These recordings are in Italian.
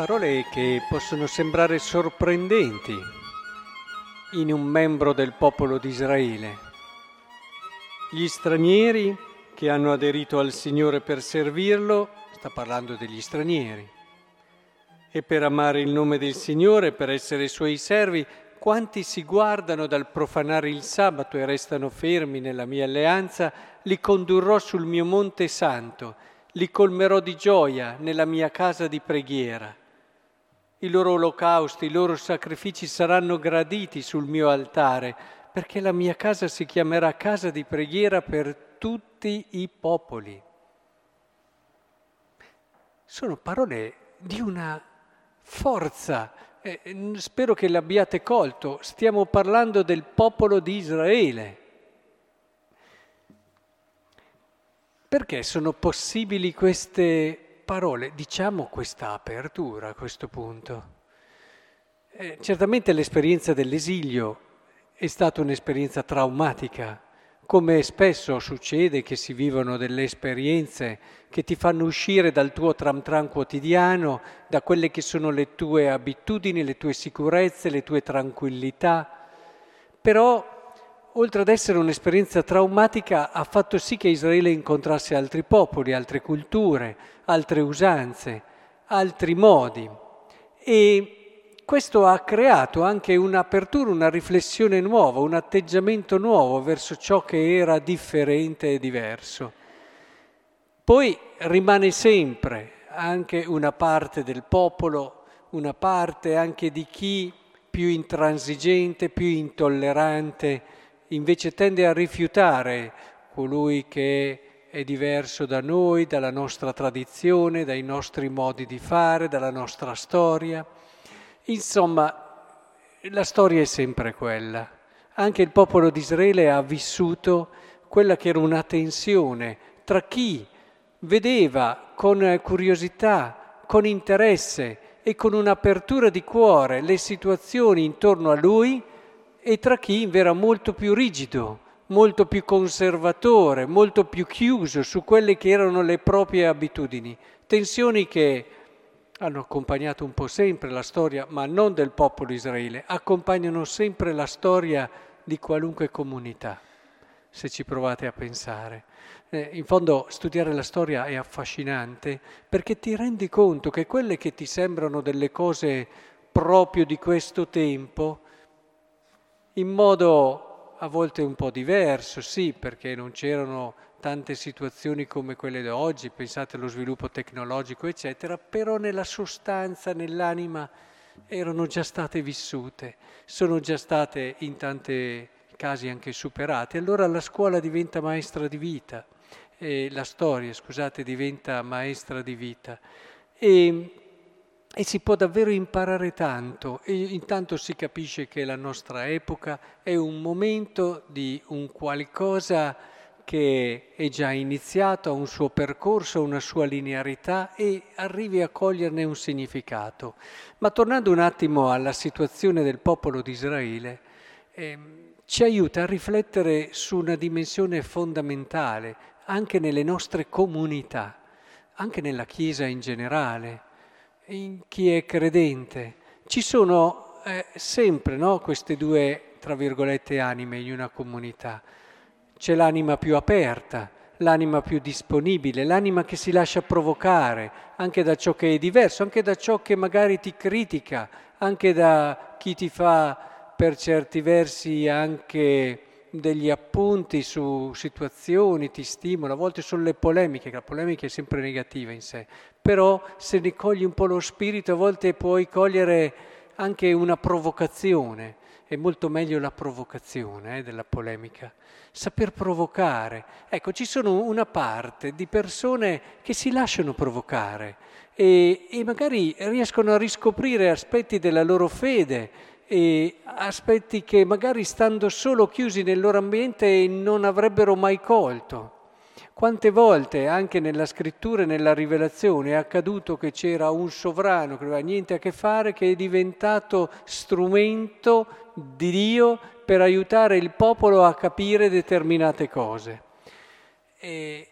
Parole che possono sembrare sorprendenti in un membro del popolo di Israele. Gli stranieri che hanno aderito al Signore per servirlo, sta parlando degli stranieri, e per amare il nome del Signore, per essere suoi servi, quanti si guardano dal profanare il sabato e restano fermi nella mia alleanza, li condurrò sul mio monte santo, li colmerò di gioia nella mia casa di preghiera i loro olocausti, i loro sacrifici saranno graditi sul mio altare, perché la mia casa si chiamerà casa di preghiera per tutti i popoli. Sono parole di una forza, eh, spero che l'abbiate colto, stiamo parlando del popolo di Israele. Perché sono possibili queste parole, diciamo questa apertura a questo punto. Eh, certamente l'esperienza dell'esilio è stata un'esperienza traumatica, come spesso succede che si vivono delle esperienze che ti fanno uscire dal tuo tram tram quotidiano, da quelle che sono le tue abitudini, le tue sicurezze, le tue tranquillità. Però oltre ad essere un'esperienza traumatica, ha fatto sì che Israele incontrasse altri popoli, altre culture, altre usanze, altri modi. E questo ha creato anche un'apertura, una riflessione nuova, un atteggiamento nuovo verso ciò che era differente e diverso. Poi rimane sempre anche una parte del popolo, una parte anche di chi più intransigente, più intollerante, invece tende a rifiutare colui che è diverso da noi, dalla nostra tradizione, dai nostri modi di fare, dalla nostra storia. Insomma, la storia è sempre quella. Anche il popolo di Israele ha vissuto quella che era una tensione tra chi vedeva con curiosità, con interesse e con un'apertura di cuore le situazioni intorno a lui e tra chi era molto più rigido, molto più conservatore, molto più chiuso su quelle che erano le proprie abitudini. Tensioni che hanno accompagnato un po' sempre la storia, ma non del popolo Israele, accompagnano sempre la storia di qualunque comunità, se ci provate a pensare. Eh, in fondo studiare la storia è affascinante perché ti rendi conto che quelle che ti sembrano delle cose proprio di questo tempo, in modo a volte un po' diverso, sì, perché non c'erano tante situazioni come quelle di oggi, pensate allo sviluppo tecnologico, eccetera, però nella sostanza, nell'anima, erano già state vissute, sono già state in tanti casi anche superate. Allora la scuola diventa maestra di vita, eh, la storia, scusate, diventa maestra di vita. E e si può davvero imparare tanto e intanto si capisce che la nostra epoca è un momento di un qualcosa che è già iniziato, ha un suo percorso, una sua linearità e arrivi a coglierne un significato. Ma tornando un attimo alla situazione del popolo di Israele, eh, ci aiuta a riflettere su una dimensione fondamentale anche nelle nostre comunità, anche nella Chiesa in generale in chi è credente. Ci sono eh, sempre no, queste due, tra virgolette, anime in una comunità. C'è l'anima più aperta, l'anima più disponibile, l'anima che si lascia provocare anche da ciò che è diverso, anche da ciò che magari ti critica, anche da chi ti fa per certi versi anche degli appunti su situazioni, ti stimola, a volte sono le polemiche, la polemica è sempre negativa in sé, però se ne cogli un po' lo spirito a volte puoi cogliere anche una provocazione, è molto meglio la provocazione eh, della polemica, saper provocare. Ecco, ci sono una parte di persone che si lasciano provocare e, e magari riescono a riscoprire aspetti della loro fede aspetti che magari stando solo chiusi nel loro ambiente non avrebbero mai colto. Quante volte anche nella scrittura e nella rivelazione è accaduto che c'era un sovrano che non aveva niente a che fare, che è diventato strumento di Dio per aiutare il popolo a capire determinate cose. E,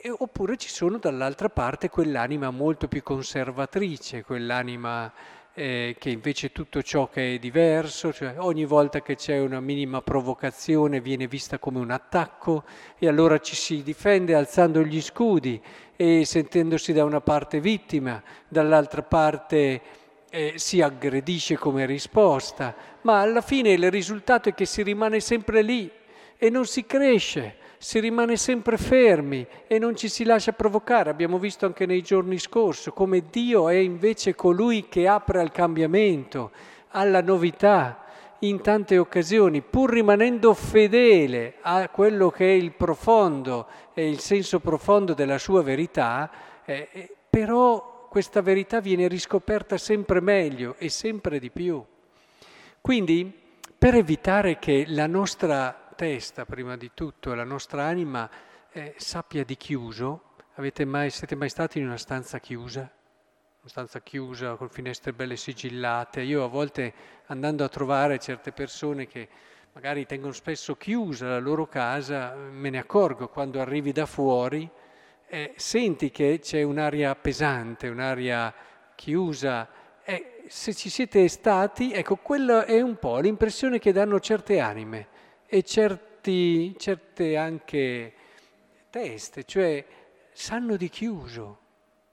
E, oppure ci sono dall'altra parte quell'anima molto più conservatrice, quell'anima eh, che invece tutto ciò che è diverso, cioè ogni volta che c'è una minima provocazione viene vista come un attacco e allora ci si difende alzando gli scudi e sentendosi da una parte vittima, dall'altra parte eh, si aggredisce come risposta, ma alla fine il risultato è che si rimane sempre lì e non si cresce, si rimane sempre fermi e non ci si lascia provocare. Abbiamo visto anche nei giorni scorsi come Dio è invece colui che apre al cambiamento, alla novità in tante occasioni, pur rimanendo fedele a quello che è il profondo e il senso profondo della sua verità, eh, eh però questa verità viene riscoperta sempre meglio e sempre di più. Quindi, per evitare che la nostra testa, prima di tutto, la nostra anima eh, sappia di chiuso, mai, siete mai stati in una stanza chiusa? Una stanza chiusa con finestre belle sigillate. Io a volte andando a trovare certe persone che magari tengono spesso chiusa la loro casa, me ne accorgo quando arrivi da fuori eh, senti che c'è un'aria pesante, un'aria chiusa. Eh, se ci siete stati, ecco, quella è un po' l'impressione che danno certe anime e certi, certe anche teste, cioè sanno di chiuso,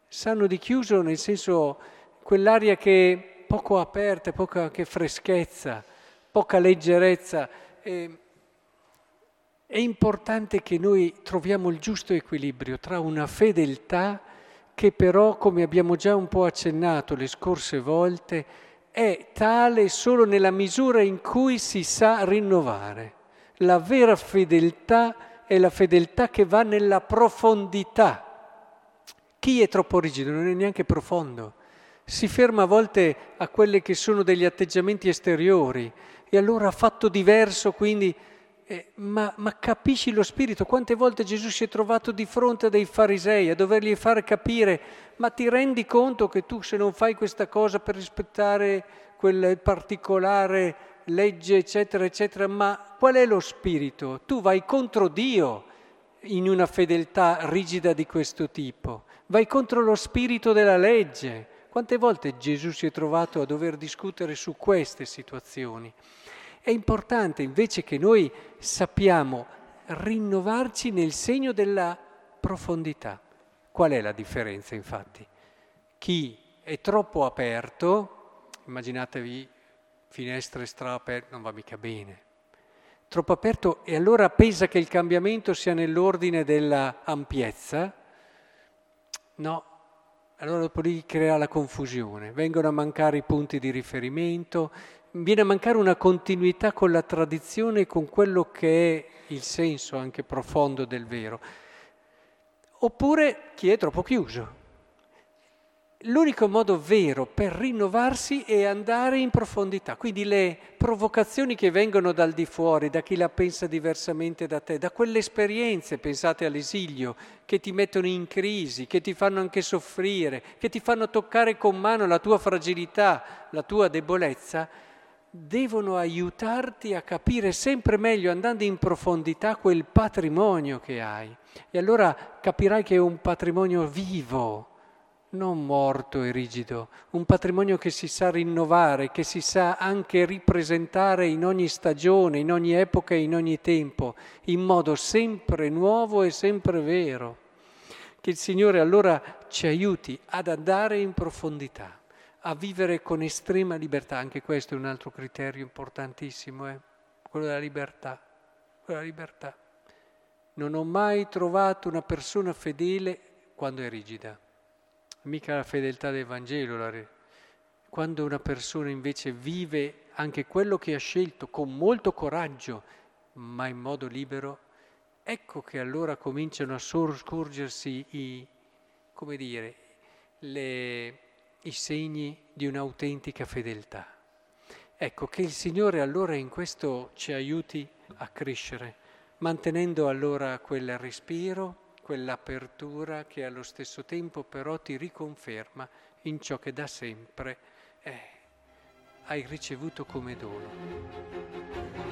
sanno di chiuso nel senso quell'aria che è poco aperta, poca che freschezza, poca leggerezza. Eh, è importante che noi troviamo il giusto equilibrio tra una fedeltà che però, come abbiamo già un po' accennato le scorse volte, è tale solo nella misura in cui si sa rinnovare. La vera fedeltà è la fedeltà che va nella profondità. Chi è troppo rigido non è neanche profondo. Si ferma a volte a quelli che sono degli atteggiamenti esteriori e allora ha fatto diverso, quindi eh, ma, ma, capisci lo spirito? Quante volte Gesù si è trovato di fronte a dei farisei a dovergli fare capire, ma ti rendi conto che tu se non fai questa cosa per rispettare quel particolare legge, eccetera, eccetera, ma qual è lo spirito? Tu vai contro Dio in una fedeltà rigida di questo tipo, vai contro lo spirito della legge. Quante volte Gesù si è trovato a dover discutere su queste situazioni? È importante invece che noi sappiamo rinnovarci nel segno della profondità. Qual è la differenza infatti? Chi è troppo aperto, immaginatevi finestre straaperte, non va mica bene. Troppo aperto e allora pensa che il cambiamento sia nell'ordine della ampiezza? No, allora dopo lì crea la confusione, vengono a mancare i punti di riferimento, viene a mancare una continuità con la tradizione e con quello che è il senso anche profondo del vero. Oppure chi è troppo chiuso. L'unico modo vero per rinnovarsi è andare in profondità, quindi le provocazioni che vengono dal di fuori, da chi la pensa diversamente da te, da quelle esperienze, pensate all'esilio, che ti mettono in crisi, che ti fanno anche soffrire, che ti fanno toccare con mano la tua fragilità, la tua debolezza, devono aiutarti a capire sempre meglio, andando in profondità, quel patrimonio che hai. E allora capirai che è un patrimonio vivo, non morto e rigido, un patrimonio che si sa rinnovare, che si sa anche ripresentare in ogni stagione, in ogni epoca e in ogni tempo, in modo sempre nuovo e sempre vero. Che il Signore allora ci aiuti ad andare in profondità a vivere con estrema libertà, anche questo è un altro criterio importantissimo, eh? quello della libertà, quello della libertà. Non ho mai trovato una persona fedele quando è rigida, mica la fedeltà del Vangelo, quando una persona invece vive anche quello che ha scelto con molto coraggio, ma in modo libero, ecco che allora cominciano a scorgersi i, come dire, le, i segni di un'autentica fedeltà. Ecco, che il Signore allora in questo ci aiuti a crescere, mantenendo allora quel respiro, quell'apertura che allo stesso tempo però ti riconferma in ciò che da sempre eh, hai ricevuto come dono.